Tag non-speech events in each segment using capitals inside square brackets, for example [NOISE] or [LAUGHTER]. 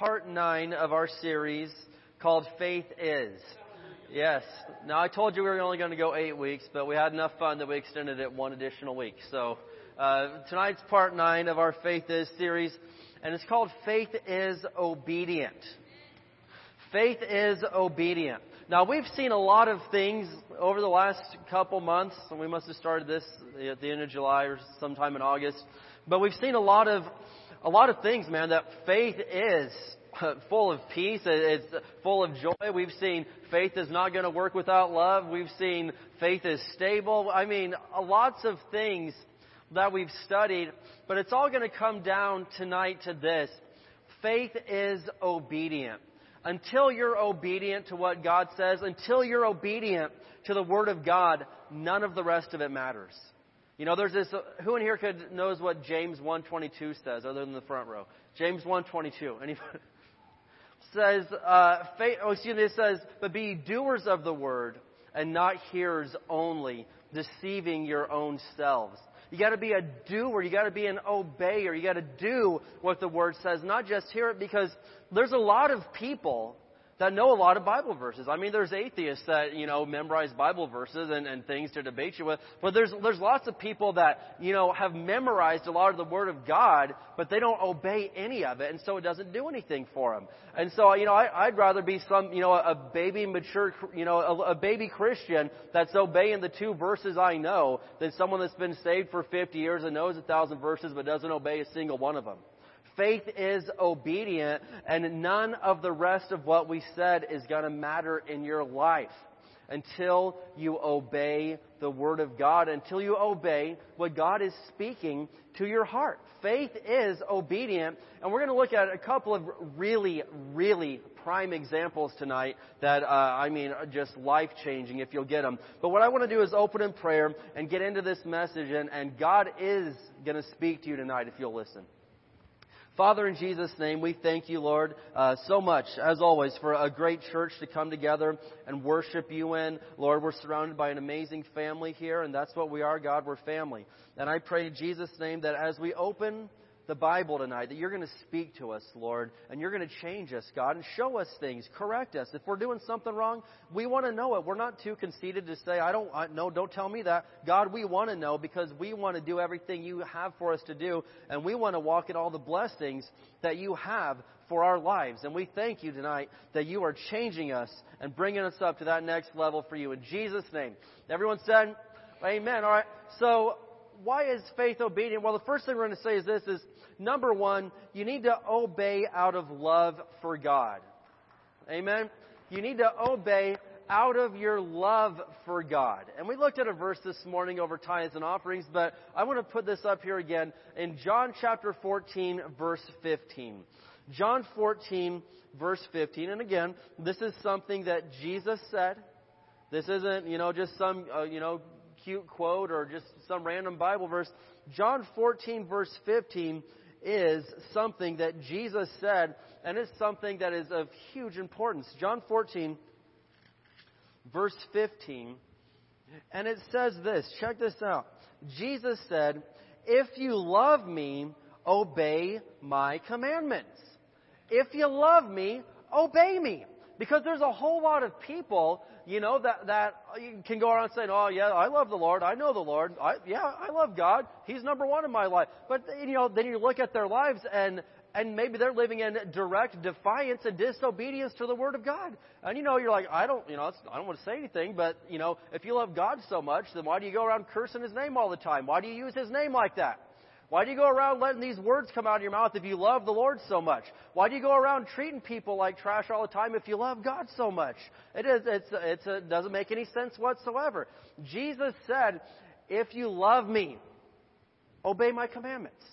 part nine of our series called Faith Is. Yes. Now I told you we were only going to go eight weeks, but we had enough fun that we extended it one additional week. So uh, tonight's part nine of our Faith Is series, and it's called Faith Is Obedient. Faith is obedient. Now we've seen a lot of things over the last couple months, and we must have started this at the end of July or sometime in August. But we've seen a lot of a lot of things, man. That faith is full of peace. It's full of joy. We've seen faith is not going to work without love. We've seen faith is stable. I mean, lots of things that we've studied, but it's all going to come down tonight to this. Faith is obedient. Until you're obedient to what God says, until you're obedient to the Word of God, none of the rest of it matters. You know, there's this. Who in here could knows what James 1:22 says, other than the front row? James 1:22. Anybody? [LAUGHS] says, uh, faith, oh, excuse me, it says, but be doers of the word and not hearers only, deceiving your own selves. You got to be a doer. You got to be an obeyer. You got to do what the word says, not just hear it, because there's a lot of people that know a lot of Bible verses. I mean, there's atheists that, you know, memorize Bible verses and, and things to debate you with. But there's, there's lots of people that, you know, have memorized a lot of the Word of God, but they don't obey any of it, and so it doesn't do anything for them. And so, you know, I, I'd rather be some, you know, a baby mature, you know, a, a baby Christian that's obeying the two verses I know than someone that's been saved for 50 years and knows a thousand verses but doesn't obey a single one of them. Faith is obedient, and none of the rest of what we said is going to matter in your life until you obey the Word of God, until you obey what God is speaking to your heart. Faith is obedient, and we're going to look at a couple of really, really prime examples tonight that, uh, I mean, are just life changing if you'll get them. But what I want to do is open in prayer and get into this message, and, and God is going to speak to you tonight if you'll listen. Father, in Jesus' name, we thank you, Lord, uh, so much, as always, for a great church to come together and worship you in. Lord, we're surrounded by an amazing family here, and that's what we are, God. We're family. And I pray in Jesus' name that as we open the Bible tonight, that you're going to speak to us, Lord, and you're going to change us, God, and show us things, correct us. If we're doing something wrong, we want to know it. We're not too conceited to say, I don't, I, no, don't tell me that. God, we want to know because we want to do everything you have for us to do, and we want to walk in all the blessings that you have for our lives. And we thank you tonight that you are changing us and bringing us up to that next level for you. In Jesus' name. Everyone said, Amen. All right. So, why is faith obedient? Well, the first thing we're going to say is this is number one, you need to obey out of love for God. Amen? You need to obey out of your love for God. And we looked at a verse this morning over tithes and offerings, but I want to put this up here again in John chapter 14, verse 15. John 14, verse 15. And again, this is something that Jesus said. This isn't, you know, just some, uh, you know, cute quote or just some random Bible verse. John 14, verse 15 is something that Jesus said, and it's something that is of huge importance. John 14, verse 15, and it says this check this out. Jesus said, If you love me, obey my commandments. If you love me, obey me. Because there's a whole lot of people, you know, that, that uh, can go around saying, oh yeah, I love the Lord. I know the Lord. I, yeah, I love God. He's number one in my life. But, you know, then you look at their lives and, and maybe they're living in direct defiance and disobedience to the Word of God. And you know, you're like, I don't, you know, I don't want to say anything, but you know, if you love God so much, then why do you go around cursing His name all the time? Why do you use His name like that? Why do you go around letting these words come out of your mouth if you love the Lord so much? Why do you go around treating people like trash all the time if you love God so much? It is, it's, it's, it doesn't make any sense whatsoever. Jesus said, if you love me, obey my commandments.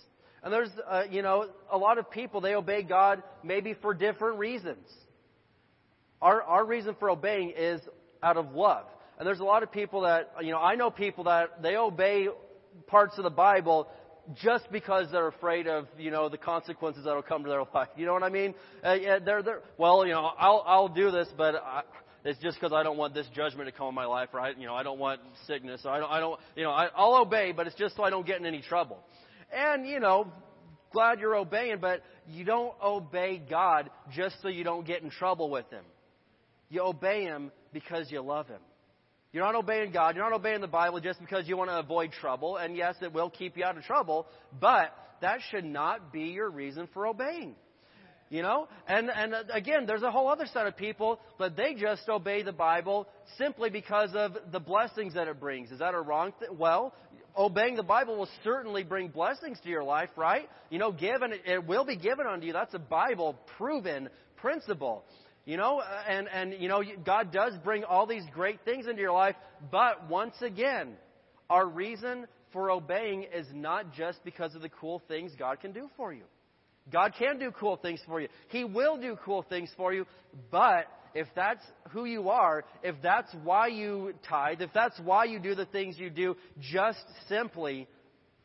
And there's, uh, you know, a lot of people, they obey God maybe for different reasons. Our, our reason for obeying is out of love. And there's a lot of people that, you know, I know people that they obey parts of the Bible just because they're afraid of you know the consequences that'll come to their [LAUGHS] life. You know what I mean? Uh, yeah, they're, they're well, you know, I'll I'll do this, but I, it's just because I don't want this judgment to come in my life, right? You know, I don't want sickness. I don't I don't you know I, I'll obey, but it's just so I don't get in any trouble. And you know, glad you're obeying, but you don't obey God just so you don't get in trouble with Him. You obey Him because you love Him. You're not obeying God. You're not obeying the Bible just because you want to avoid trouble. And yes, it will keep you out of trouble, but that should not be your reason for obeying. You know? And, and uh, again, there's a whole other set of people, but they just obey the Bible simply because of the blessings that it brings. Is that a wrong thing? Well, obeying the Bible will certainly bring blessings to your life, right? You know, given, it will be given unto you. That's a Bible proven principle. You know, uh, and, and, you know, God does bring all these great things into your life, but once again, our reason for obeying is not just because of the cool things God can do for you. God can do cool things for you. He will do cool things for you, but if that's who you are, if that's why you tithe, if that's why you do the things you do, just simply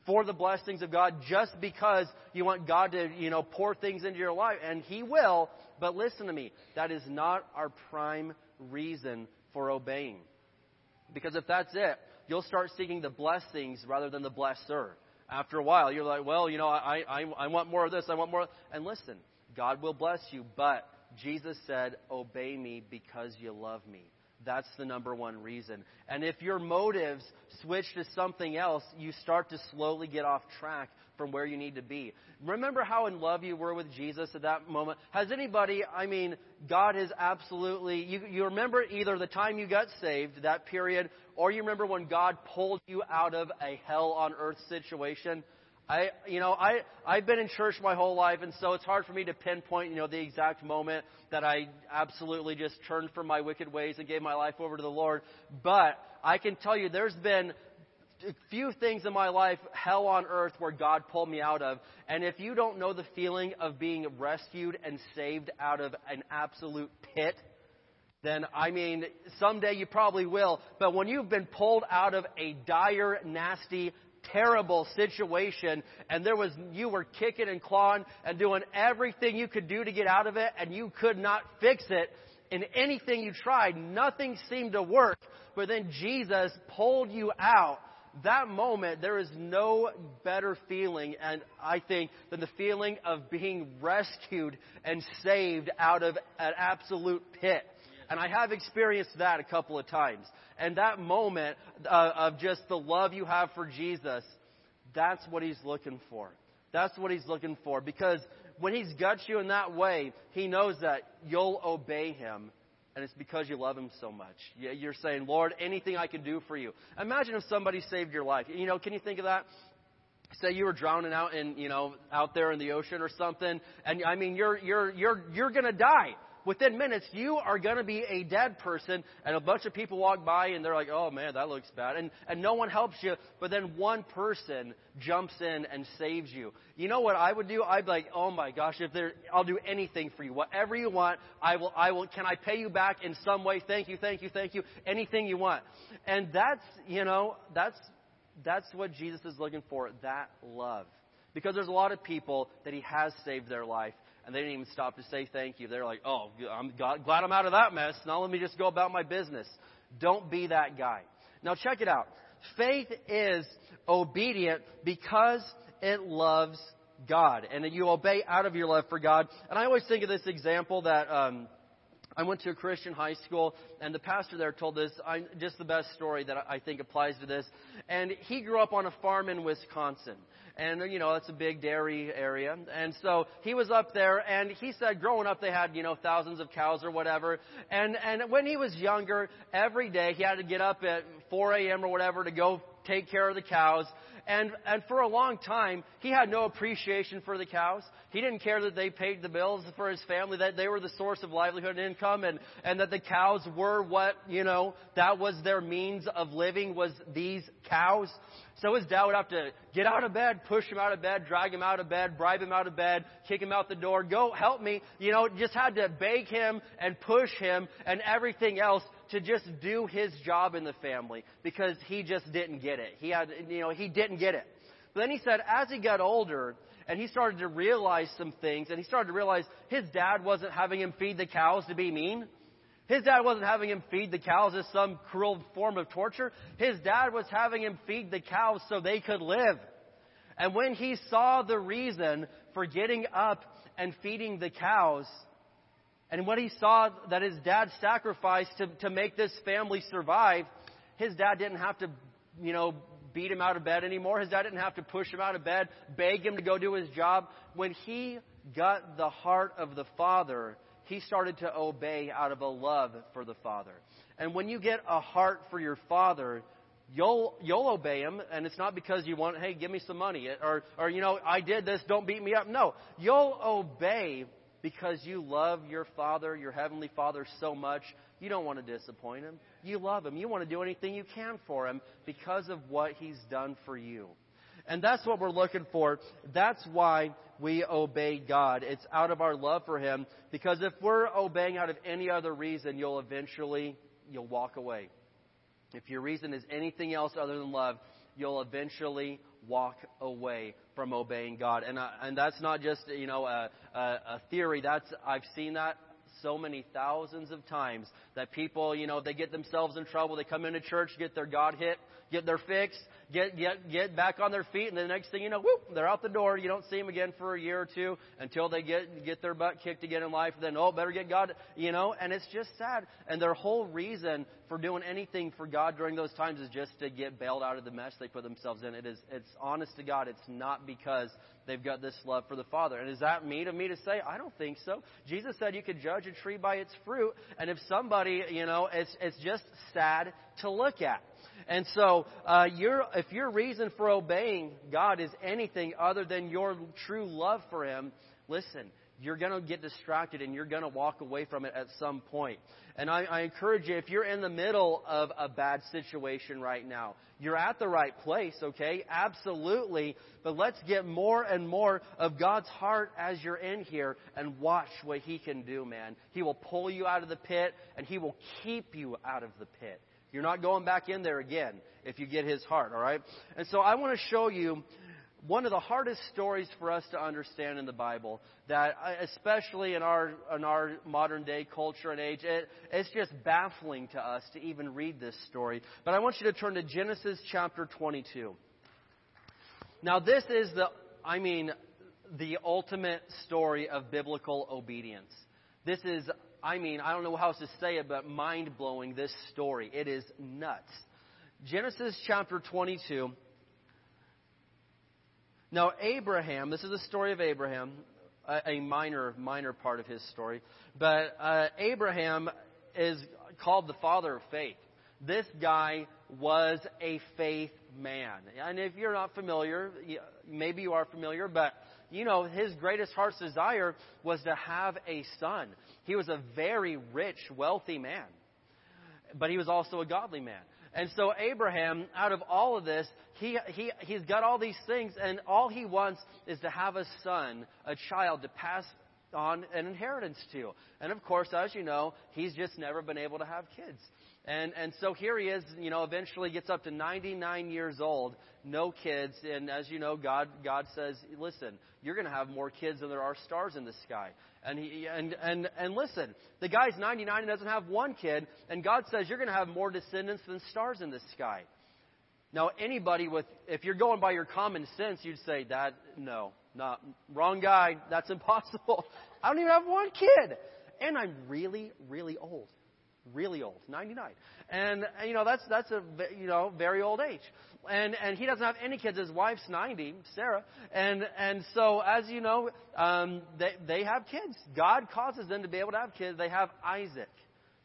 for the blessings of God, just because you want God to, you know, pour things into your life, and He will, but listen to me, that is not our prime reason for obeying. Because if that's it, you'll start seeking the blessings rather than the blesser. After a while, you're like, well, you know, I, I, I want more of this, I want more. And listen, God will bless you, but Jesus said, obey me because you love me. That's the number one reason. And if your motives switch to something else, you start to slowly get off track from where you need to be. Remember how in love you were with Jesus at that moment? Has anybody, I mean, God has absolutely, you, you remember either the time you got saved, that period, or you remember when God pulled you out of a hell on earth situation? I, you know, I, I've been in church my whole life, and so it's hard for me to pinpoint, you know, the exact moment that I absolutely just turned from my wicked ways and gave my life over to the Lord. But I can tell you, there's been a few things in my life, hell on earth, where God pulled me out of. And if you don't know the feeling of being rescued and saved out of an absolute pit, then I mean, someday you probably will. But when you've been pulled out of a dire, nasty, terrible situation and there was you were kicking and clawing and doing everything you could do to get out of it and you could not fix it in anything you tried nothing seemed to work but then Jesus pulled you out that moment, there is no better feeling, and I think, than the feeling of being rescued and saved out of an absolute pit. And I have experienced that a couple of times. And that moment uh, of just the love you have for Jesus, that's what he's looking for. That's what he's looking for. Because when he's got you in that way, he knows that you'll obey him and it's because you love him so much. You're saying, Lord, anything I can do for you. Imagine if somebody saved your life. You know, can you think of that? Say you were drowning out in, you know, out there in the ocean or something, and I mean, you're you're you're you're gonna die within minutes, you are going to be a dead person, and a bunch of people walk by and they're like, oh man, that looks bad. And, and no one helps you, but then one person jumps in and saves you. You know what I would do? I'd be like, oh my gosh, if there, I'll do anything for you. Whatever you want, I will, I will, can I pay you back in some way? Thank you, thank you, thank you. Anything you want. And that's, you know, that's, that's what Jesus is looking for, that love. Because there's a lot of people that he has saved their life and they didn't even stop to say thank you. They're like, oh, I'm glad I'm out of that mess. Now let me just go about my business. Don't be that guy. Now check it out. Faith is obedient because it loves God, and you obey out of your love for God. And I always think of this example that um, I went to a Christian high school, and the pastor there told this I, just the best story that I think applies to this. And he grew up on a farm in Wisconsin and you know it's a big dairy area and so he was up there and he said growing up they had you know thousands of cows or whatever and and when he was younger every day he had to get up at 4 a.m. or whatever to go take care of the cows and, and for a long time, he had no appreciation for the cows. He didn't care that they paid the bills for his family, that they were the source of livelihood and income, and, and that the cows were what, you know, that was their means of living, was these cows. So his dad would have to get out of bed, push him out of bed, drag him out of bed, bribe him out of bed, kick him out the door, go help me. You know, just had to beg him and push him and everything else to just do his job in the family because he just didn't get it. He had, you know, he didn't get it. But then he said, as he got older, and he started to realize some things, and he started to realize his dad wasn't having him feed the cows to be mean. His dad wasn't having him feed the cows as some cruel form of torture. His dad was having him feed the cows so they could live. And when he saw the reason for getting up and feeding the cows, and when he saw that his dad sacrificed to, to make this family survive, his dad didn't have to, you know, beat him out of bed anymore. His dad didn't have to push him out of bed, beg him to go do his job. When he got the heart of the father, he started to obey out of a love for the father. And when you get a heart for your father, you'll you'll obey him and it's not because you want hey give me some money or or you know I did this don't beat me up no you'll obey because you love your father your heavenly father so much you don't want to disappoint him. You love him. You want to do anything you can for him because of what he's done for you. And that's what we're looking for. That's why we obey God. It's out of our love for him because if we're obeying out of any other reason you'll eventually you'll walk away. If your reason is anything else other than love, you'll eventually walk away from obeying God. And, uh, and that's not just, you know, a, a, a theory. That's, I've seen that so many thousands of times that people, you know, they get themselves in trouble. They come into church, get their God hit, get their fix, get get get back on their feet, and the next thing you know, whoop, they're out the door. You don't see them again for a year or two until they get get their butt kicked again in life. Then oh, better get God, you know. And it's just sad. And their whole reason for doing anything for God during those times is just to get bailed out of the mess they put themselves in. It is it's honest to God. It's not because they've got this love for the Father. And is that me to me to say? I don't think so. Jesus said you could judge a tree by its fruit. And if somebody, you know, it's it's just sad to look at. And so, uh, your, if your reason for obeying God is anything other than your true love for Him, listen, you're going to get distracted and you're going to walk away from it at some point. And I, I encourage you, if you're in the middle of a bad situation right now, you're at the right place, okay? Absolutely. But let's get more and more of God's heart as you're in here and watch what He can do, man. He will pull you out of the pit and He will keep you out of the pit. You're not going back in there again if you get his heart, all right? And so I want to show you one of the hardest stories for us to understand in the Bible that uh, especially in our in our modern day culture and age it, it's just baffling to us to even read this story but I want you to turn to Genesis chapter 22 now this is the I mean the ultimate story of biblical obedience this is I mean, I don't know how else to say it, but mind blowing, this story. It is nuts. Genesis chapter 22. Now, Abraham, this is the story of Abraham, a, minor, minor part of his story, but uh, Abraham is called the father of faith. This guy was a faith man. And if you're not familiar, maybe you are familiar, but you know, his greatest heart's desire was to have a son. He was a very rich, wealthy man, but he was also a godly man. And so Abraham, out of all of this, he, he, he's got all these things, and all he wants is to have a son, a child, to pass on an inheritance to. And of course, as you know, he's just never been able to have kids. And, and so here he is, you know, eventually gets up to 99 years old, no kids. And as you know, God, God says, listen, you're going to have more kids than there are stars in the sky. And, he, and, and, and listen, the guy's 99 and doesn't have one kid. And God says, you're going to have more descendants than stars in the sky. Now, anybody with, if you're going by your common sense, you'd say, that, no, not, wrong guy. That's impossible. [LAUGHS] I don't even have one kid. And I'm really, really old really old, 99. And, you know, that's, that's a, you know, very old age. And, and he doesn't have any kids. His wife's 90, Sarah. And, and so, as you know, um, they, they have kids. God causes them to be able to have kids. They have Isaac.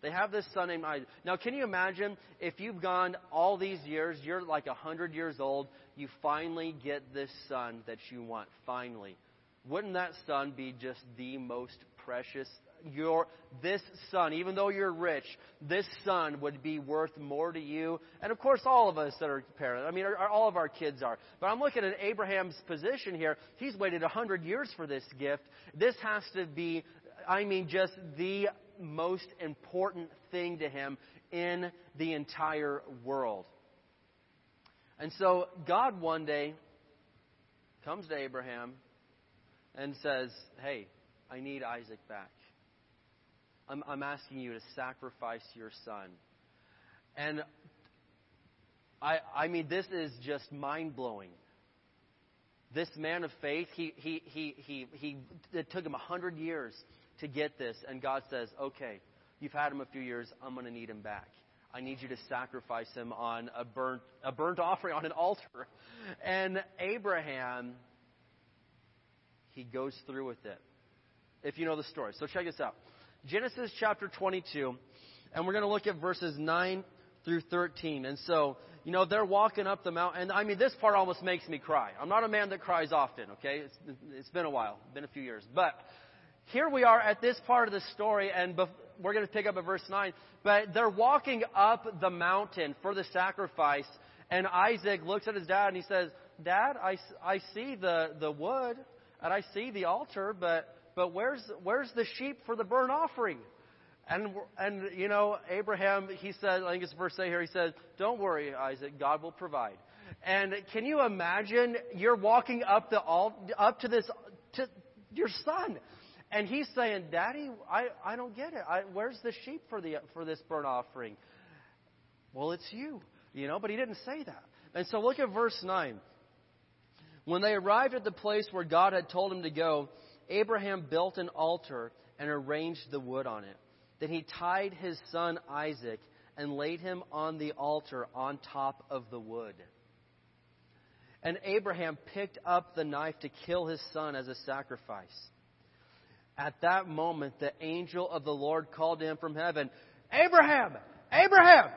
They have this son named Isaac. Now, can you imagine if you've gone all these years, you're like 100 years old, you finally get this son that you want, finally. Wouldn't that son be just the most precious your this son, even though you're rich, this son would be worth more to you. And of course, all of us that are parents, I mean, all of our kids are. But I'm looking at Abraham's position here. He's waited a hundred years for this gift. This has to be, I mean, just the most important thing to him in the entire world. And so God one day comes to Abraham and says, Hey, I need Isaac back. I'm, I'm asking you to sacrifice your son. And I, I mean, this is just mind blowing. this man of faith, he, he, he, he, he, it took him a hundred years to get this. And God says, okay, you've had him a few years. I'm going to need him back. I need you to sacrifice him on a burnt, a burnt offering on an altar. [LAUGHS] And Abraham, he goes through with it. If you know the story. So check this out. Genesis chapter 22, and we're going to look at verses 9 through 13. And so, you know, they're walking up the mountain. And I mean, this part almost makes me cry. I'm not a man that cries often, okay? It's, it's been a while, been a few years. But here we are at this part of the story, and we're going to pick up at verse 9. But they're walking up the mountain for the sacrifice, and Isaac looks at his dad and he says, Dad, I, I see the, the wood, and I see the altar, but, but where's, where's the sheep for the burnt offering? And, and, you know, Abraham, he said, I think it's verse 8 here, he says, Don't worry, Isaac, God will provide. And can you imagine you're walking up the up to this to your son, and he's saying, "Daddy, I, I don't get it. I, where's the sheep for the for this burnt offering?" Well, it's you, you know. But he didn't say that. And so look at verse nine. When they arrived at the place where God had told him to go, Abraham built an altar and arranged the wood on it. Then he tied his son Isaac and laid him on the altar on top of the wood. And Abraham picked up the knife to kill his son as a sacrifice. At that moment, the angel of the Lord called to him from heaven, Abraham! Abraham!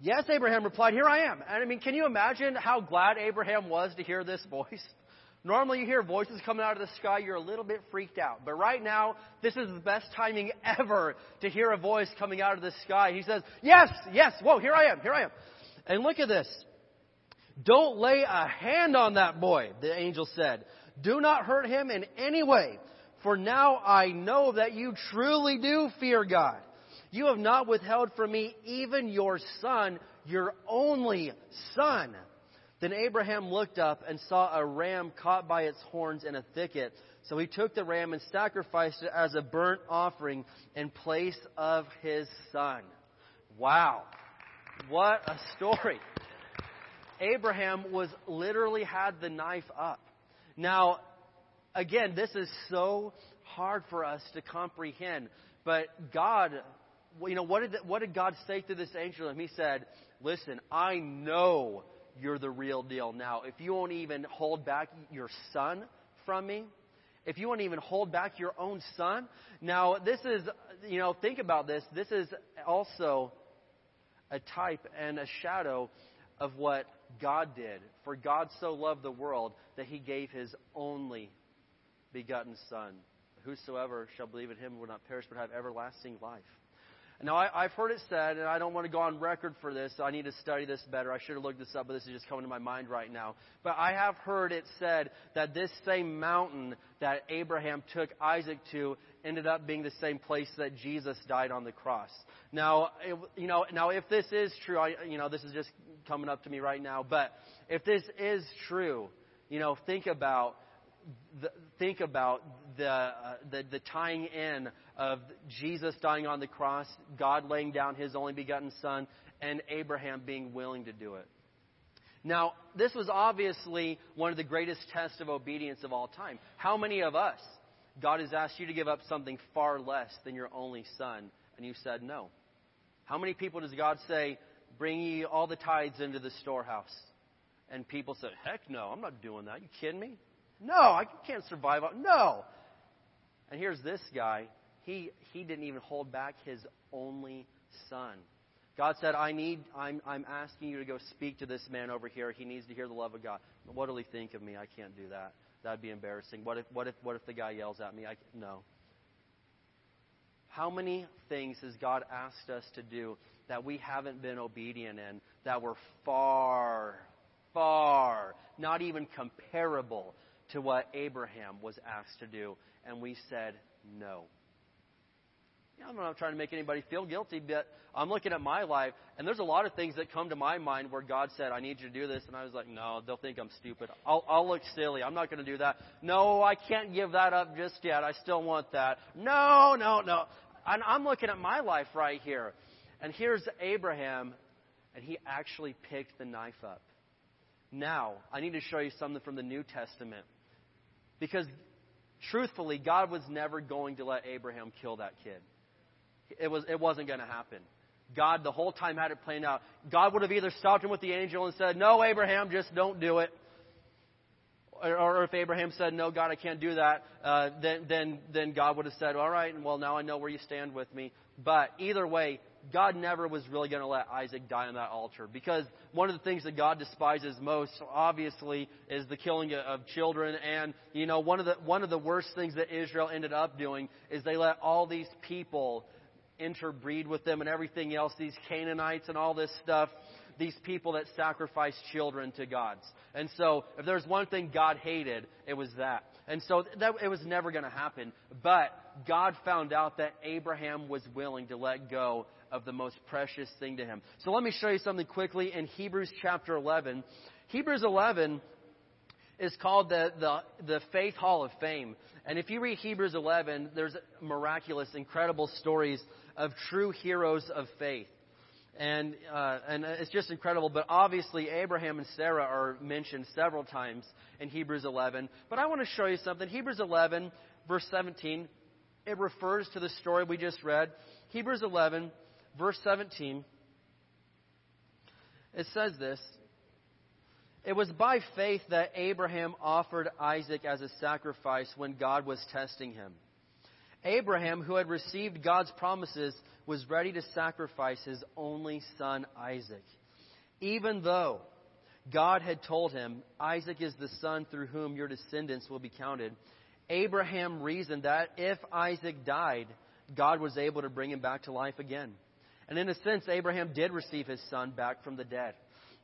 Yes, Abraham replied, Here I am. And I mean, can you imagine how glad Abraham was to hear this voice? Normally, you hear voices coming out of the sky, you're a little bit freaked out. But right now, this is the best timing [LAUGHS] ever to hear a voice coming out of the sky. He says, Yes, yes, whoa, here I am, here I am. And look at this. Don't lay a hand on that boy, the angel said. Do not hurt him in any way, for now I know that you truly do fear God. You have not withheld from me even your son, your only son. Then Abraham looked up and saw a ram caught by its horns in a thicket. So he took the ram and sacrificed it as a burnt offering in place of his son. Wow. What a story. Abraham was literally had the knife up. Now, again, this is so hard for us to comprehend. But God, you know, what did, what did God say to this angel? He said, Listen, I know you're the real deal. Now, if you won't even hold back your son from me, if you won't even hold back your own son, now this is, you know, think about this. This is also a type and a shadow of what God did. For God so loved the world that he gave his only begotten Son. Whosoever shall believe in him will not perish but have everlasting life. Now, I, have heard it said, and I don't want to go on record for this, so I need to study this better. I should have looked this up, but this is just coming to my mind right now. But I have heard it said that this same mountain that Abraham took Isaac to ended up being the same place that Jesus died on the cross. Now, it, you know, now if this is true, I, you know, this is just coming up to me right now, but if this is true, you know, think about the, think about the, uh, the, the tying in of Jesus dying on the cross, God laying down his only begotten Son, and Abraham being willing to do it. Now, this was obviously one of the greatest tests of obedience of all time. How many of us, God has asked you to give up something far less than your only son, and you said no? How many people does God say, bring ye all the tithes into the storehouse? And people say, heck no, I'm not doing that. You kidding me? No, I can't survive. No. And here's this guy. He, he didn't even hold back his only son. God said, I need, I'm, I'm asking you to go speak to this man over here. He needs to hear the love of God. What will he think of me? I can't do that. That'd be embarrassing. What if, what if, what if the guy yells at me? I, no. How many things has God asked us to do that we haven't been obedient in, that were far, far, not even comparable to what Abraham was asked to do, and we said no. I'm not trying to make anybody feel guilty, but I'm looking at my life, and there's a lot of things that come to my mind where God said, I need you to do this, and I was like, no, they'll think I'm stupid. I'll, I'll look silly. I'm not going to do that. No, I can't give that up just yet. I still want that. No, no, no. And I'm looking at my life right here. And here's Abraham, and he actually picked the knife up. Now, I need to show you something from the New Testament. Because truthfully, God was never going to let Abraham kill that kid. It, was, it wasn't going to happen. God the whole time had it planned out. God would have either stopped him with the angel and said, No, Abraham, just don't do it. Or, if Abraham said, No, God, I can't do that, uh, then, then, then God would have said, All right, and well, now I know where you stand with me. But either way, God never was really going to let Isaac die on that altar because one of the things that God despises most, obviously, is the killing of children. And you know, one of the one of the worst things that Israel ended up doing is they let all these people interbreed with them and everything else. These Canaanites and all this stuff. These people that sacrifice children to gods. And so, if there's one thing God hated, it was that. And so that, it was never going to happen. But God found out that Abraham was willing to let go of the most precious thing to him. So let me show you something quickly in Hebrews chapter 11. Hebrews 11 is called the, the, the Faith Hall of Fame. And if you read Hebrews 11, there's miraculous, incredible stories of true heroes of faith. And, uh, and it's just incredible. But obviously, Abraham and Sarah are mentioned several times in Hebrews 11. But I want to show you something. Hebrews 11, verse 17, it refers to the story we just read. Hebrews 11, verse 17, it says this It was by faith that Abraham offered Isaac as a sacrifice when God was testing him. Abraham, who had received God's promises, was ready to sacrifice his only son Isaac. Even though God had told him, Isaac is the son through whom your descendants will be counted, Abraham reasoned that if Isaac died, God was able to bring him back to life again. And in a sense, Abraham did receive his son back from the dead.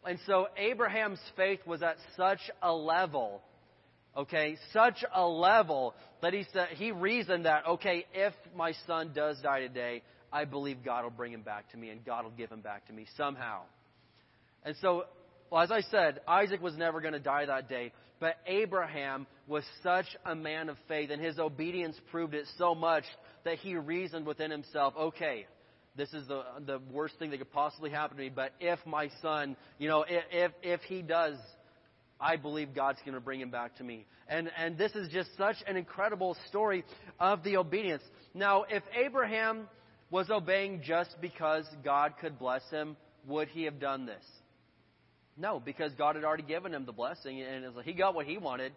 And so Abraham's faith was at such a level, okay, such a level that he said he reasoned that, okay, if my son does die today, I believe God will bring him back to me and God will give him back to me somehow. And so, well, as I said, Isaac was never going to die that day, but Abraham was such a man of faith and his obedience proved it so much that he reasoned within himself, okay, this is the the worst thing that could possibly happen to me. But if my son, you know, if if, if he does, I believe God's going to bring him back to me. And and this is just such an incredible story of the obedience. Now, if Abraham was obeying just because God could bless him, would he have done this? No, because God had already given him the blessing, and he got what he wanted,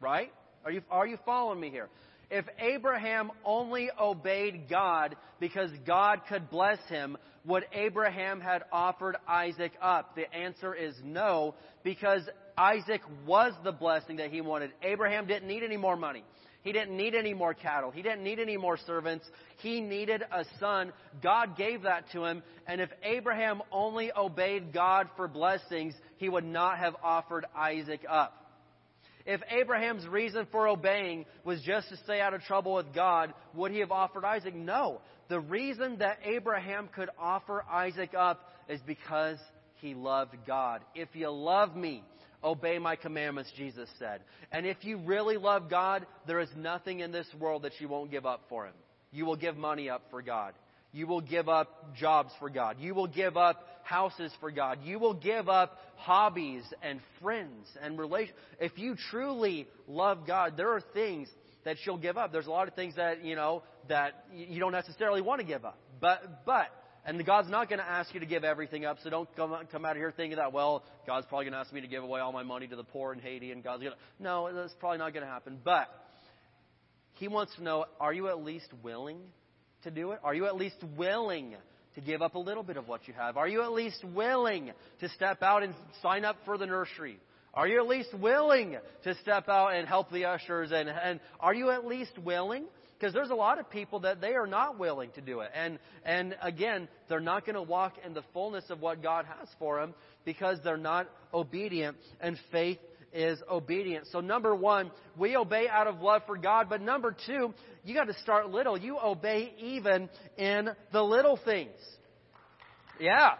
right? Are you are you following me here? If Abraham only obeyed God because God could bless him, would Abraham had offered Isaac up? The answer is no, because Isaac was the blessing that he wanted. Abraham didn't need any more money. He didn't need any more cattle. He didn't need any more servants. He needed a son. God gave that to him. And if Abraham only obeyed God for blessings, he would not have offered Isaac up. If Abraham's reason for obeying was just to stay out of trouble with God, would he have offered Isaac? No. The reason that Abraham could offer Isaac up is because he loved God. If you love me, obey my commandments, Jesus said. And if you really love God, there is nothing in this world that you won't give up for him. You will give money up for God. You will give up jobs for God. You will give up houses for God. You will give up hobbies and friends and relations. If you truly love God, there are things that you'll give up. There's a lot of things that, you know, that you don't necessarily want to give up. But, but, and God's not going to ask you to give everything up, so don't come, come out of here thinking that, well, God's probably going to ask me to give away all my money to the poor in Haiti, and God's going to. No, that's probably not going to happen. But He wants to know are you at least willing to do it? Are you at least willing to give up a little bit of what you have? Are you at least willing to step out and sign up for the nursery? Are you at least willing to step out and help the ushers? And, and are you at least willing? Because there's a lot of people that they are not willing to do it. And, and again, they're not going to walk in the fullness of what God has for them because they're not obedient. And faith is obedience. So number one, we obey out of love for God. But number two, you got to start little. You obey even in the little things. Yeah.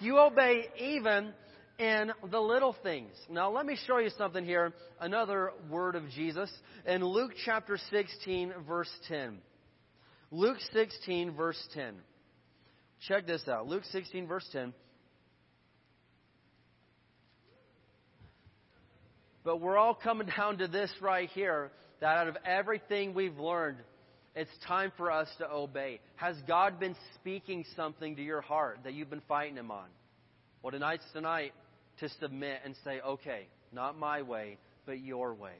You obey even in the little things. Now let me show you something here. Another word of Jesus in Luke chapter 16 verse 10. Luke 16 verse 10. Check this out. Luke 16 verse 10. But we're all coming down to this right here that out of everything we've learned, it's time for us to obey. Has God been speaking something to your heart that you've been fighting Him on? Well, tonight's tonight to submit and say, okay, not my way, but your way.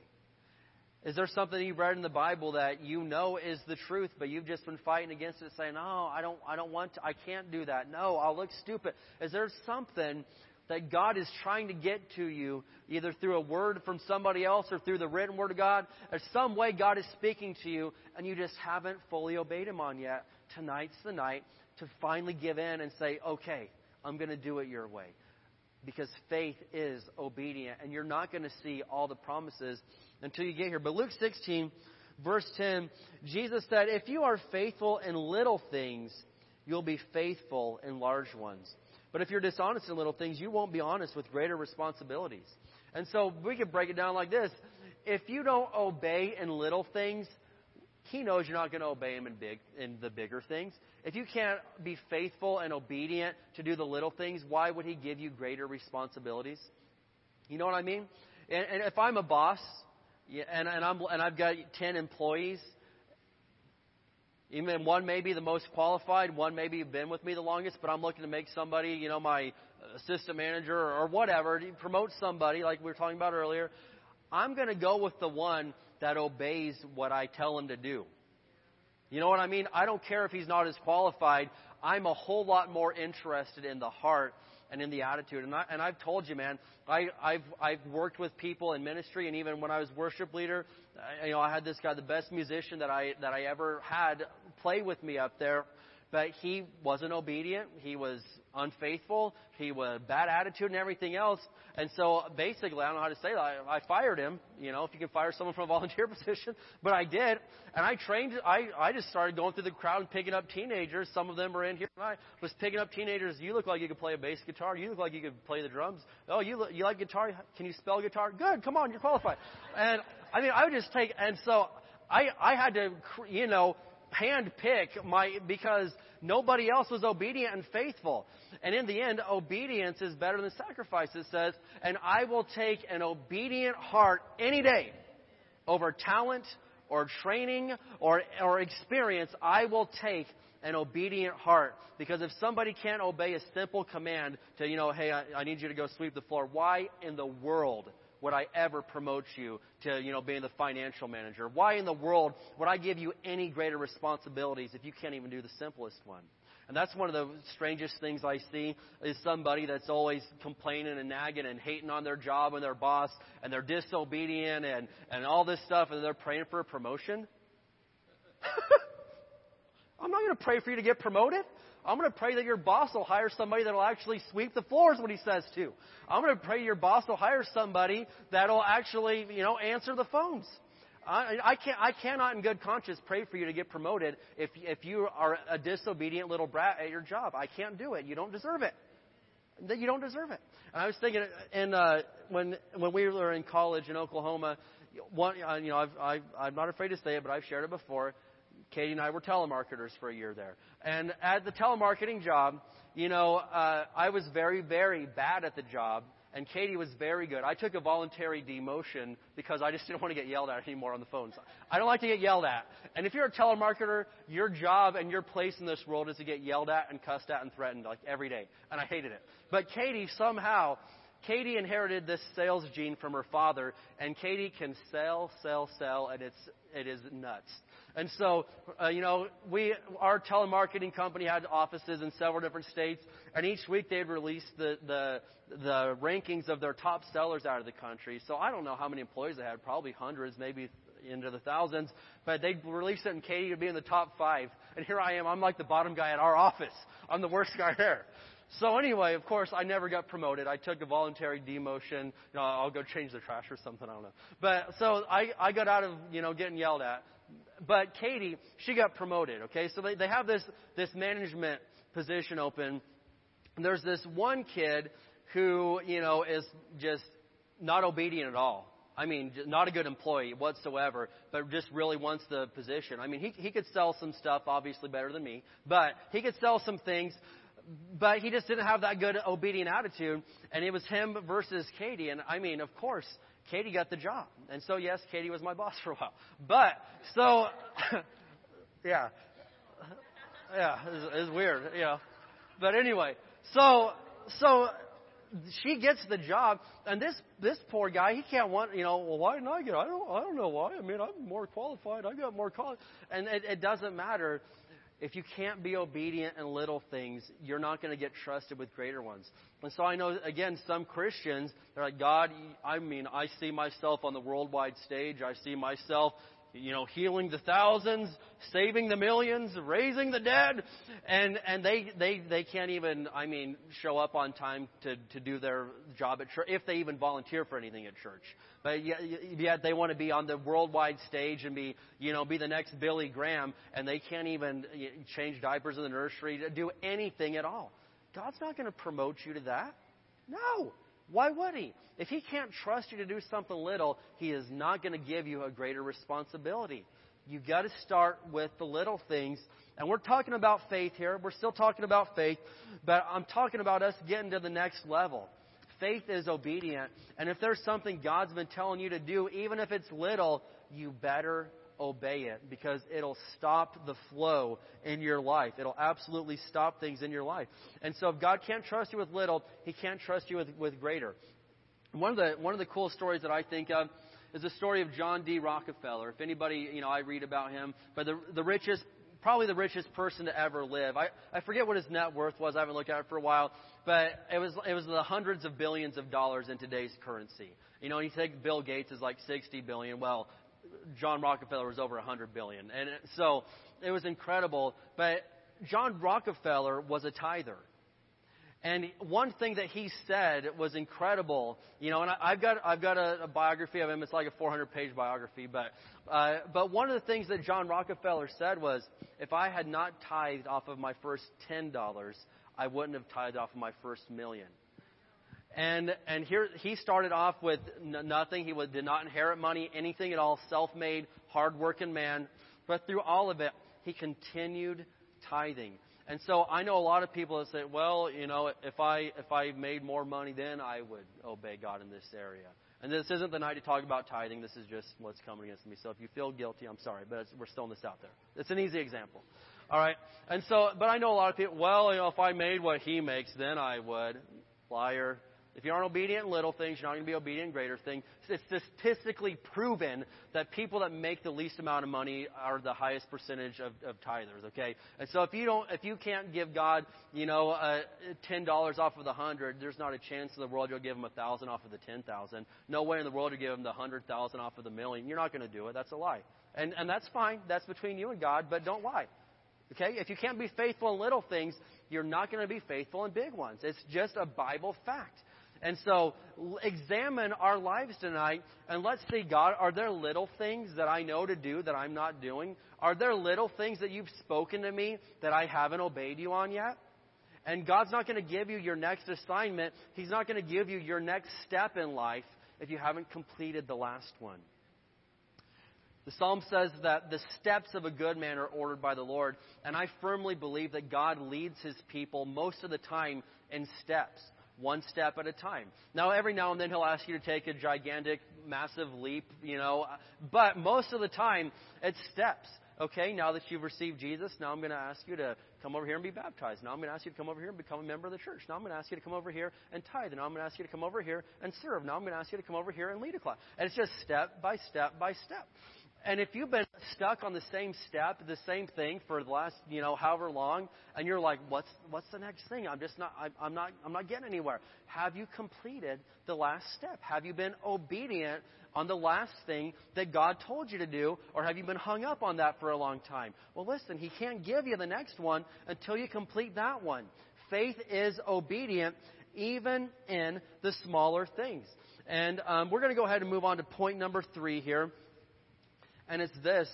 Is there something you've read in the Bible that you know is the truth, but you've just been fighting against it, saying, "No, I don't, I don't want to, I can't do that. No, I'll look stupid." Is there something that God is trying to get to you, either through a word from somebody else or through the written word of God? There's some way God is speaking to you, and you just haven't fully obeyed Him on yet. Tonight's the night to finally give in and say, "Okay, I'm going to do it your way." because faith is obedient, and you're not going to see all the promises until you get here. But Luke 16, verse 10, Jesus said, If you are faithful in little things, you'll be faithful in large ones. But if you're dishonest in little things, you won't be honest with greater responsibilities. And so we could break it down like this. If you don't obey in little things, he knows you're not going to obey him in big in the bigger things. If you can't be faithful and obedient to do the little things, why would he give you greater responsibilities? You know what I mean? And, and if I'm a boss, and, and I'm and I've got ten employees, even one may be the most qualified, one maybe been with me the longest, but I'm looking to make somebody, you know, my assistant manager or, or whatever, to promote somebody like we were talking about earlier. I'm going to go with the one that obeys what I tell him to do. You know what I mean? I don't care if he's not as qualified. I'm a whole lot more interested in the heart and in the attitude. And, I, and I've told you, man, I, I've, I've worked with people in ministry, and even when I was worship leader, I, you know, I had this guy, the best musician that I that I ever had, play with me up there but he wasn't obedient. He was unfaithful. He was bad attitude and everything else. And so basically, I don't know how to say that. I, I fired him. You know, if you can fire someone from a [LAUGHS] volunteer position, but I did. And I trained. I I just started going through the crowd and picking up teenagers. Some of them were in here. And I was picking up teenagers. You look like you could play a bass guitar. You look like you could play the drums. Oh, you look, you like guitar? Can you spell guitar? Good. Come on, you're qualified. And I mean, I would just take. And so I I had to, you know handpick my because nobody else was obedient and faithful. And in the end, obedience is better than sacrifice, it says, and I will take an obedient heart any day over talent or training or, or experience. I will take an obedient heart. Because if somebody can't obey a simple command to, you know, hey, I, I need you to go sweep the floor, why in the world would I ever promote you to, you know, being the financial manager? Why in the world would I give you any greater responsibilities if you can't even do the simplest one? And that's one of the strangest things I see is somebody that's always complaining and nagging and hating on their job and their boss and they're disobedient and, and all this stuff and they're praying for a promotion. [LAUGHS] I'm not going to pray for you to get promoted. I'm going to pray that your boss will hire somebody that will actually sweep the floors when he says to. I'm going to pray your boss will hire somebody that will actually, you know, answer the phones. I, I can't, I cannot in good conscience pray for you to get promoted if, if you are a disobedient little brat at your job. I can't do it. You don't deserve it. You don't deserve it. And I was thinking, and uh, when when we were in college in Oklahoma, one, uh, you know, I've, I've, I'm not afraid to say it, but I've shared it before. Katie and I were telemarketers for a year there. And at the telemarketing job, you know, uh, I was very, very bad at the job, and Katie was very good. I took a voluntary demotion because I just [LAUGHS] didn't want to get yelled at anymore on the phones. I don't like to get yelled at. And if you're a telemarketer, your job and your place in this world is to get yelled at and cussed at and threatened like every day. And I hated it. But Katie somehow Katie inherited this sales gene from her father, and Katie can sell, sell, sell, and it's it is nuts. And so, uh, you know, we our telemarketing company had offices in several different states, and each week they'd release the the the rankings of their top sellers out of the country. So I don't know how many employees they had, probably hundreds, maybe into the thousands, but they'd release it and Katie would be in the top five. And here I am, I'm like the bottom guy at our office. I'm the worst [LAUGHS] guy there. So anyway, of course, I never got promoted. I took a voluntary demotion. You know, I'll go change the trash or something. I don't know. But so I, I got out of you know getting yelled at. But Katie, she got promoted. Okay, so they, they have this this management position open. And there's this one kid who you know is just not obedient at all. I mean, not a good employee whatsoever, but just really wants the position. I mean, he, he could sell some stuff, obviously better than me, but he could sell some things, but he just didn't have that good obedient attitude. And it was him versus Katie. And I mean, of course, Katie got the job. And so, yes, Katie was my boss [LAUGHS] for a while. But, so, [LAUGHS] yeah. Yeah, it's, it's weird, you know. But anyway, so, so she gets the job, and this this poor guy, he can't want, you know, well, why didn't I get? It? I don't, I don't know why. I mean, I'm more qualified. I got more college, and it, it doesn't matter. If you can't be obedient in little things, you're not going to get trusted with greater ones. And so I know, again, some Christians, they're like, God, I mean, I see myself on the worldwide stage. I see myself you know, healing the thousands, saving the millions, raising the dead, and and they they they can't even, I mean, show up on time to to do their job at church if they even volunteer for anything at church. But yet, yet they want to be on the worldwide stage and be, you know, be the next Billy Graham, and they can't even change diapers in the nursery, do anything at all. God's not going to promote you to that. No. Why would he? If he can't trust you to do something little, he is not going to give you a greater responsibility. You've got to start with the little things. And we're talking about faith here. We're still talking about faith, but I'm talking about us getting to the next level. Faith is obedient. And if there's something God's been telling you to do, even if it's little, you better obey it because it'll stop the flow in your life. It'll absolutely stop things in your life. And so if God can't trust you with little, He can't trust you with, with greater. One of the one of the cool stories that I think of is the story of John D. Rockefeller. If anybody, you know, I read about him, but the the richest probably the richest person to ever live. I, I forget what his net worth was. I haven't looked at it for a while, but it was it was the hundreds of billions of dollars in today's currency. You know, and you take Bill Gates is like 60 billion. Well, John Rockefeller was over 100 billion. And so it was incredible. But John Rockefeller was a tither. And one thing that he said was incredible, you know, and I, have got I've got a, a, biography of him. It's like a 400-page biography, but uh, but one of the things that John Rockefeller said was, if I had not tithed off of my first ten dollars, I wouldn't have tithed off of my first million. And and here he started off with n- nothing. He was, did not inherit money, anything at all. Self-made, hard-working man. But through all of it, he continued tithing. And so I know a lot of people that say, well, you know, if I if I made more money, then I would obey God in this area. And this isn't the night to talk about tithing. This is just what's coming against me. So if you feel guilty, I'm sorry, but we're still in this out there. It's an easy example. All right. And so, but I know a lot of people. Well, you know, if I made what he makes, then I would. Liar. If you aren't obedient in little things, you're not going to be obedient in greater things. It's statistically proven that people that make the least amount of money are the highest percentage of, of tithers. Okay, and so if you don't, if you can't give God, you know, uh, ten dollars off of the hundred, there's not a chance in the world you'll give him a thousand off of the ten thousand. No way in the world you'll give him the hundred thousand off of the million. You're not going to do it. That's a lie, and and that's fine. That's between you and God. But don't lie. Okay, if you can't be faithful in little things, you're not going to be faithful in big ones. It's just a Bible fact. And so examine our lives tonight and let's see, God, are there little things that I know to do that I'm not doing? Are there little things that you've spoken to me that I haven't obeyed you on yet? And God's not going to give you your next assignment. He's not going to give you your next step in life if you haven't completed the last one. The psalm says that the steps of a good man are ordered by the Lord, and I firmly believe that God leads his people most of the time in steps one step at a time. Now, every now and then he'll ask you to take a gigantic, massive leap, you know, but most of the time it's steps. Okay, now that you've received Jesus, now I'm going to ask you to come over here and be baptized. Now I'm going to ask you to come over here and become a member of the church. Now I'm going to ask you to come over here and tithe. Now I'm going to ask you to come over here and serve. Now I'm going to ask you to come over here and lead a class. And it's just step by step by step. And if you've been stuck on the same step, the same thing for the last, you know, however long, and you're like, what's what's the next thing? I'm just not, I'm not, I'm not getting anywhere. Have you completed the last step? Have you been obedient on the last thing that God told you to do, or have you been hung up on that for a long time? Well, listen, He can't give you the next one until you complete that one. Faith is obedient even in the smaller things. And um, we're going to go ahead and move on to point number three here and it's this.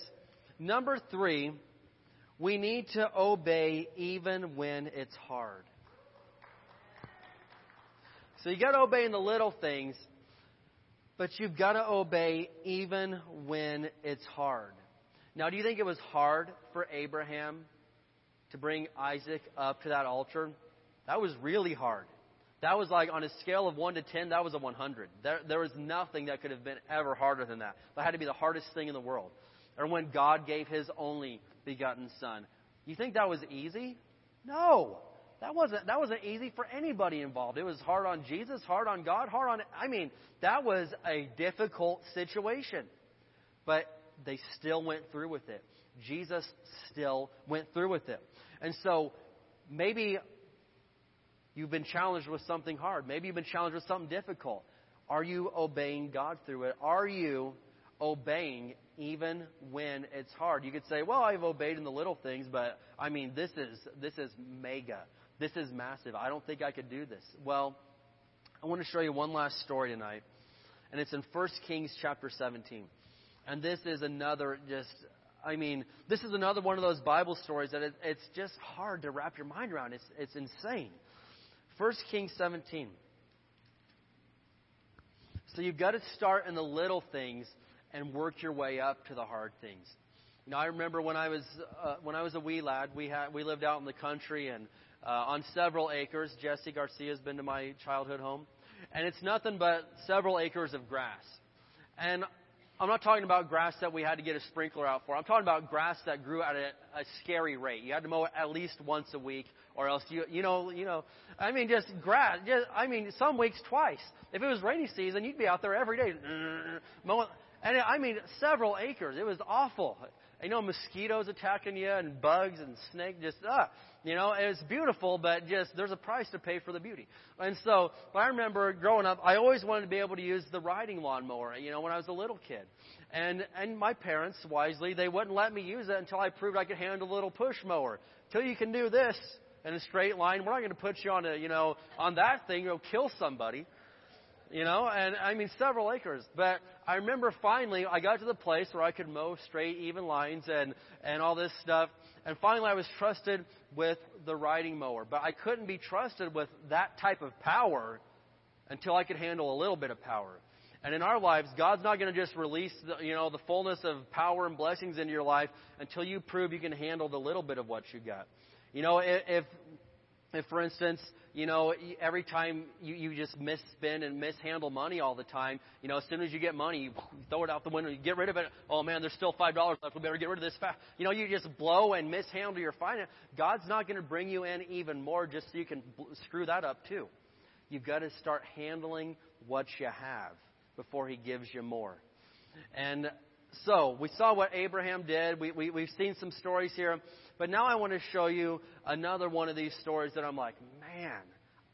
Number three, we need to obey even when it's hard. So you got to obey in the little things, but you've got to obey even when it's hard. Now, do you think it was hard for Abraham to bring Isaac up to that altar? That was really hard. That was like on a scale of 1 to 10, that was a 100. There, there was nothing that could have been ever harder than that. That had to be the hardest thing in the world. Or when God gave his only begotten Son. You think that was easy? No. That wasn't, that wasn't easy for anybody involved. It was hard on Jesus, hard on God, hard on. I mean, that was a difficult situation. But they still went through with it. Jesus still went through with it. And so maybe you've been challenged with something hard. Maybe you've been challenged with something difficult. Are you obeying God through it? Are you obeying even when it's hard? You could say, "Well, I've obeyed in the little things, but I mean, this is this is mega. This is massive. I don't think I could do this." Well, I want to show you one last story tonight, and it's in 1 Kings chapter 17. And this is another just I mean, this is another one of those Bible stories that it, it's just hard to wrap your mind around. It's, it's insane. 1 Kings 17. So you've got to start in the little things and work your way up to the hard things. You know, I remember when I was uh, when I was a wee lad, we had we lived out in the country and uh, on several acres. Jesse Garcia has been to my childhood home, and it's nothing but several acres of grass. And I'm not talking about grass that we had to get a sprinkler out for. I'm talking about grass that grew at a, a scary rate. You had to mow it at least once a week, or else you you know you know. I mean, just grass. Just, I mean, some weeks twice. If it was rainy season, you'd be out there every day. [LAUGHS] And I mean, several acres. It was awful. You know, mosquitoes attacking you and bugs and snakes. Just ah. You know, it's beautiful, but just there's a price to pay for the beauty. And so, I remember growing up, I always wanted to be able to use the riding lawnmower. You know, when I was a little kid, and and my parents wisely they wouldn't let me use it until I proved I could handle a little push mower. Till you can do this in a straight line, we're not going to put you on a you know on that thing. You'll kill somebody you know, and I mean several acres. But I remember finally I got to the place where I could mow straight, even lines and and all this stuff. And finally I was trusted with the riding mower. But I couldn't be trusted with that type of power until I could handle a little bit of power. And in our lives, God's not going to just release the, you know the fullness of power and blessings into your life until you prove you can handle the little bit of what you got. You know, if if, for instance, you know, every time you, you just misspend and mishandle money all the time, you know, as soon as you get money, you [LAUGHS] throw it out the window, you get rid of it. Oh man, there's still five dollars left. We better get rid of this fast. You know, you just blow and mishandle your finance. God's not going to bring you in even more just so you can screw that up too. You've got to start handling what you have before He gives you more. And so we saw what Abraham did. We, we, we've seen some stories here. But now I want to show you another one of these stories that I'm like, man,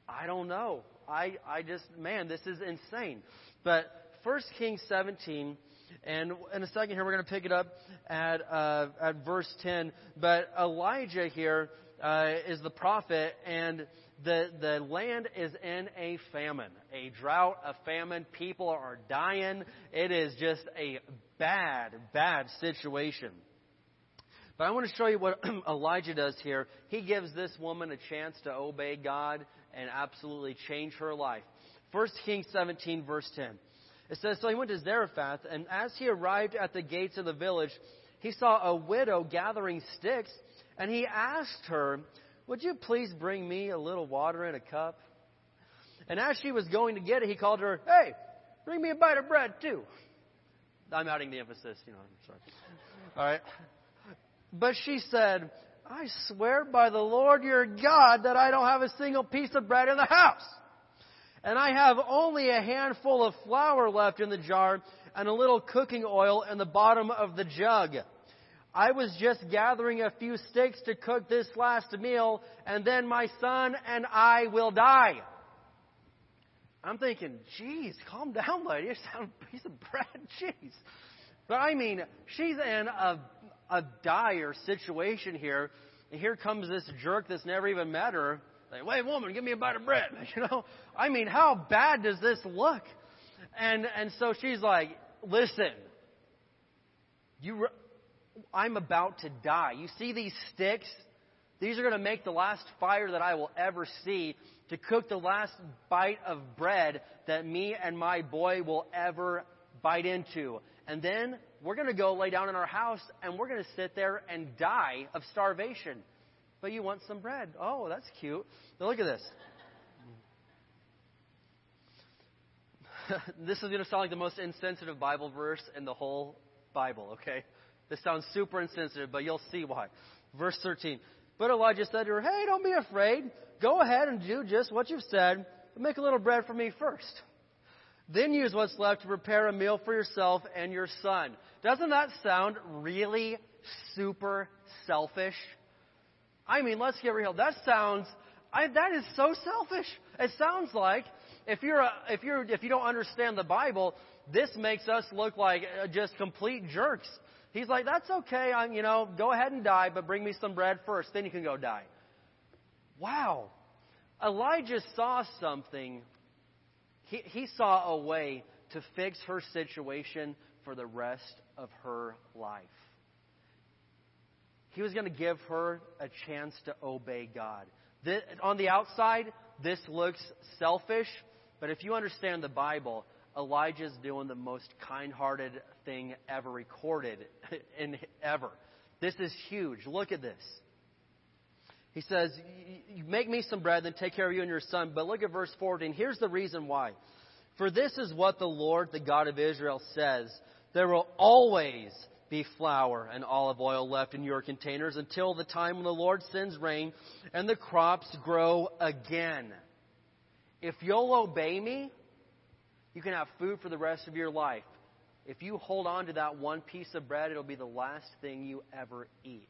I don't know. I, I just, man, this is insane. But 1 Kings 17, and in a second here we're going to pick it up at, uh, at verse 10. But Elijah here uh, is the prophet, and the, the land is in a famine, a drought, a famine. People are dying. It is just a bad, bad situation. But I want to show you what [CLEARS THROAT] Elijah does here. He gives this woman a chance to obey God and absolutely change her life. 1 Kings 17, verse 10. It says, So he went to Zarephath, and as he arrived at the gates of the village, he saw a widow gathering sticks, and he asked her, Would you please bring me a little water in a cup? And as she was going to get it, he called her, Hey, bring me a bite of bread, too. I'm adding the emphasis, you know, I'm sorry. All right. But she said, I swear by the Lord your God that I don't have a single piece of bread in the house. And I have only a handful of flour left in the jar and a little cooking oil in the bottom of the jug. I was just gathering a few sticks to cook this last meal, and then my son and I will die. I'm thinking, geez, calm down, lady. It's [LAUGHS] a piece of bread. [LAUGHS] Jeez. But I mean, she's in a a dire situation here. And here comes this jerk that's never even met her. Like, wait, woman, give me a bite of bread. [LAUGHS] You know, I mean, how bad does this look? And and so she's like, listen, you, I'm about to die. You see these sticks? These are going to make the last fire that I will ever see to cook the last bite of bread that me and my boy will ever bite into. And then we're going to go lay down in our house and we're going to sit there and die of starvation. But you want some bread. Oh, that's cute. Now look at this. [LAUGHS] this is going to sound like the most insensitive Bible verse in the whole Bible, okay? This sounds super insensitive, but you'll see why. Verse 13. But Elijah said to her, Hey, don't be afraid. Go ahead and do just what you've said, but make a little bread for me first. Then use what's left to prepare a meal for yourself and your son. Doesn't that sound really super selfish? I mean, let's get real. That sounds, I, that is so selfish. It sounds like if you're, a, if you're, if you don't understand the Bible, this makes us look like uh, just complete jerks. He's like, that's okay. I'm, you know, go ahead and die, but bring me some bread first. Then you can go die. Wow. Elijah saw something. He, he saw a way to fix her situation for the rest of her life. He was going to give her a chance to obey God. On the outside, this looks selfish, but if you understand the Bible, Elijah's doing the most kind-hearted thing ever recorded [LAUGHS] in ever. This is huge. Look at this. He says, Make me some bread, then take care of you and your son. But look at verse 14. Here's the reason why. For this is what the Lord, the God of Israel, says There will always be flour and olive oil left in your containers until the time when the Lord sends rain and the crops grow again. If you'll obey me, you can have food for the rest of your life. If you hold on to that one piece of bread, it'll be the last thing you ever eat.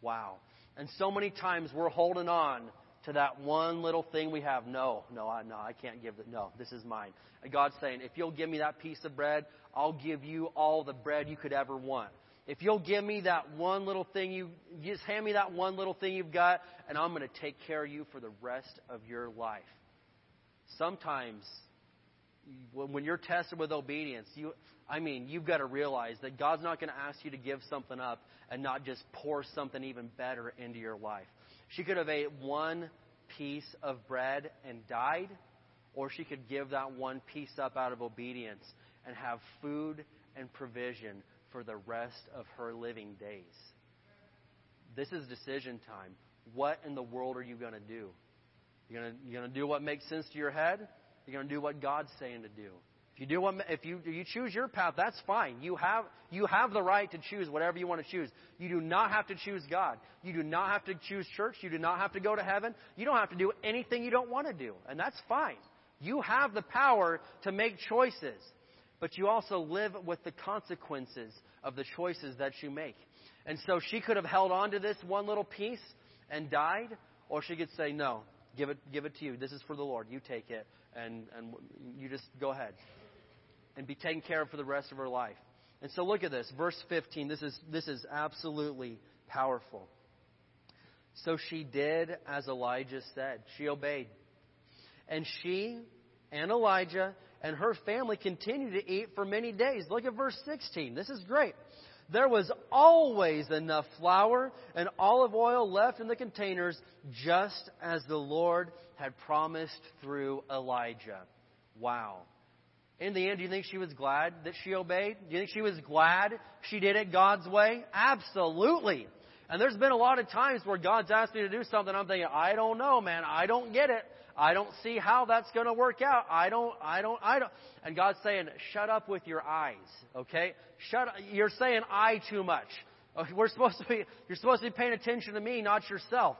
Wow. And so many times we're holding on to that one little thing we have. No, no, I, no, I can't give it. No, this is mine. And God's saying, if you'll give me that piece of bread, I'll give you all the bread you could ever want. If you'll give me that one little thing you, just hand me that one little thing you've got, and I'm going to take care of you for the rest of your life. Sometimes, when you're tested with obedience, you, I mean, you've got to realize that God's not going to ask you to give something up and not just pour something even better into your life. She could have ate one piece of bread and died, or she could give that one piece up out of obedience and have food and provision for the rest of her living days. This is decision time. What in the world are you going to do? You're going to, you're going to do what makes sense to your head? You're going to do what God's saying to do. If you do what, if you you choose your path, that's fine. You have you have the right to choose whatever you want to choose. You do not have to choose God. You do not have to choose church. You do not have to go to heaven. You don't have to do anything you don't want to do, and that's fine. You have the power to make choices, but you also live with the consequences of the choices that you make. And so she could have held on to this one little piece and died, or she could say, "No, give it give it to you. This is for the Lord. You take it, and and you just go ahead." and be taken care of for the rest of her life. And so look at this, verse 15. This is, this is absolutely powerful. So she did as Elijah said. She obeyed. And she and Elijah and her family continued to eat for many days. Look at verse 16. This is great. There was always enough flour and olive oil left in the containers, just as the Lord had promised through Elijah. Wow. In the end, do you think she was glad that she obeyed? Do you think she was glad she did it God's way? Absolutely. And there's been a lot of times where God's asked me to do something. I'm thinking, I don't know, man. I don't get it. I don't see how that's going to work out. I don't, I don't, I don't. And God's saying, shut up with your eyes, okay? Shut up. You're saying I too much. We're supposed to be, you're supposed to be paying attention to me, not yourself.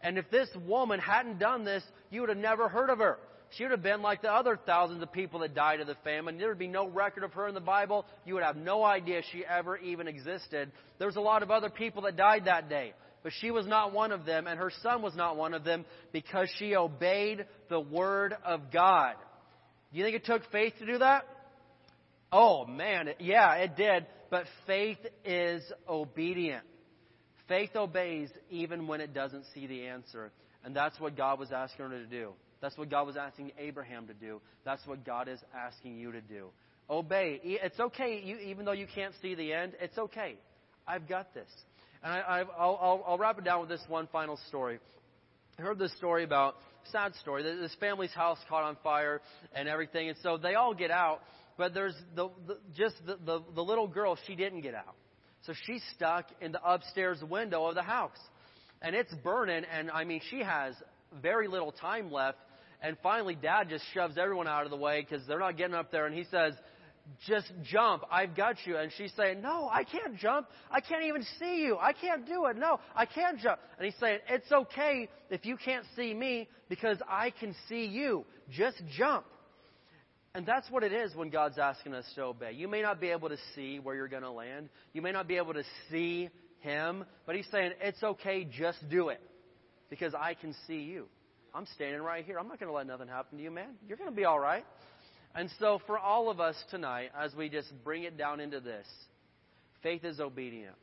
And if this woman hadn't done this, you would have never heard of her. She would have been like the other thousands of people that died of the famine. There would be no record of her in the Bible. You would have no idea she ever even existed. There was a lot of other people that died that day. But she was not one of them, and her son was not one of them because she obeyed the Word of God. Do you think it took faith to do that? Oh, man, yeah, it did. But faith is obedient. Faith obeys even when it doesn't see the answer. And that's what God was asking her to do. That's what God was asking Abraham to do. That's what God is asking you to do. Obey. It's okay, you, even though you can't see the end. It's okay. I've got this. And I, will I'll wrap it down with this one final story. I heard this story about sad story. This family's house caught on fire and everything, and so they all get out. But there's the, the just the, the the little girl. She didn't get out, so she's stuck in the upstairs window of the house, and it's burning. And I mean, she has very little time left And finally, dad just shoves everyone out of the way because they're not getting up there. And he says, just jump. I've got you. And she's saying, no, I can't jump. I can't even see you. I can't do it. No, I can't jump. And he's saying, it's okay if you can't see me because I can see you. Just jump. And that's what it is when God's asking us to obey. You may not be able to see where you're going to land. You may not be able to see Him, but He's saying, it's okay, just do it. Because I can see you. I'm standing right here. I'm not going to let nothing happen to you, man. You're going to be all right. And so, for all of us tonight, as we just bring it down into this, faith is obedient.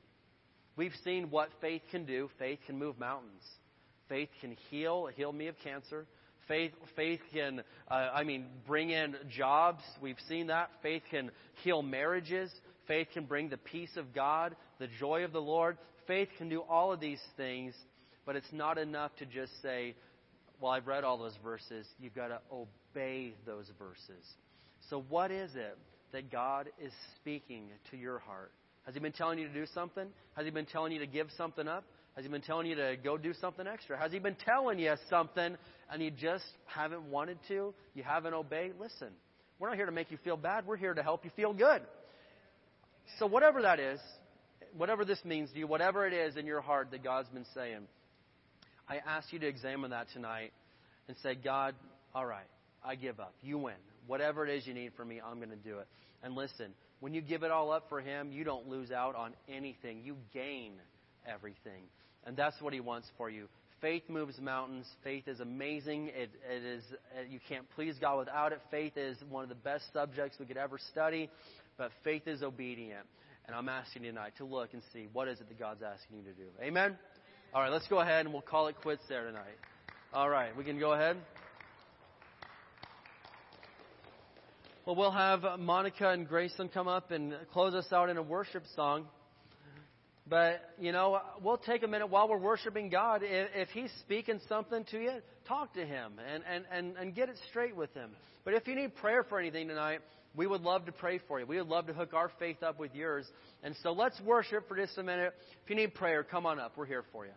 We've seen what faith can do. Faith can move mountains. Faith can heal, heal me of cancer. Faith, faith can, uh, I mean, bring in jobs. We've seen that. Faith can heal marriages. Faith can bring the peace of God, the joy of the Lord. Faith can do all of these things, but it's not enough to just say, well, I've read all those verses. You've got to obey those verses. So, what is it that God is speaking to your heart? Has He been telling you to do something? Has He been telling you to give something up? Has He been telling you to go do something extra? Has He been telling you something and you just haven't wanted to? You haven't obeyed? Listen, we're not here to make you feel bad. We're here to help you feel good. So, whatever that is, whatever this means to you, whatever it is in your heart that God's been saying, I ask you to examine that tonight and say, God, all right, I give up. You win. Whatever it is you need from me, I'm going to do it. And listen, when you give it all up for Him, you don't lose out on anything. You gain everything. And that's what He wants for you. Faith moves mountains. Faith is amazing. It, it is, uh, you can't please God without it. Faith is one of the best subjects we could ever study. But faith is obedient. And I'm asking you tonight to look and see what is it that God's asking you to do. Amen? All right, let's go ahead and we'll call it quits there tonight. All right, we can go ahead. Well, we'll have Monica and Grayson come up and close us out in a worship song. But, you know, we'll take a minute while we're worshiping God. If, if He's speaking something to you, talk to Him and, and, and, and get it straight with Him. But if you need prayer for anything tonight, we would love to pray for you. We would love to hook our faith up with yours. And so let's worship for just a minute. If you need prayer, come on up. We're here for you.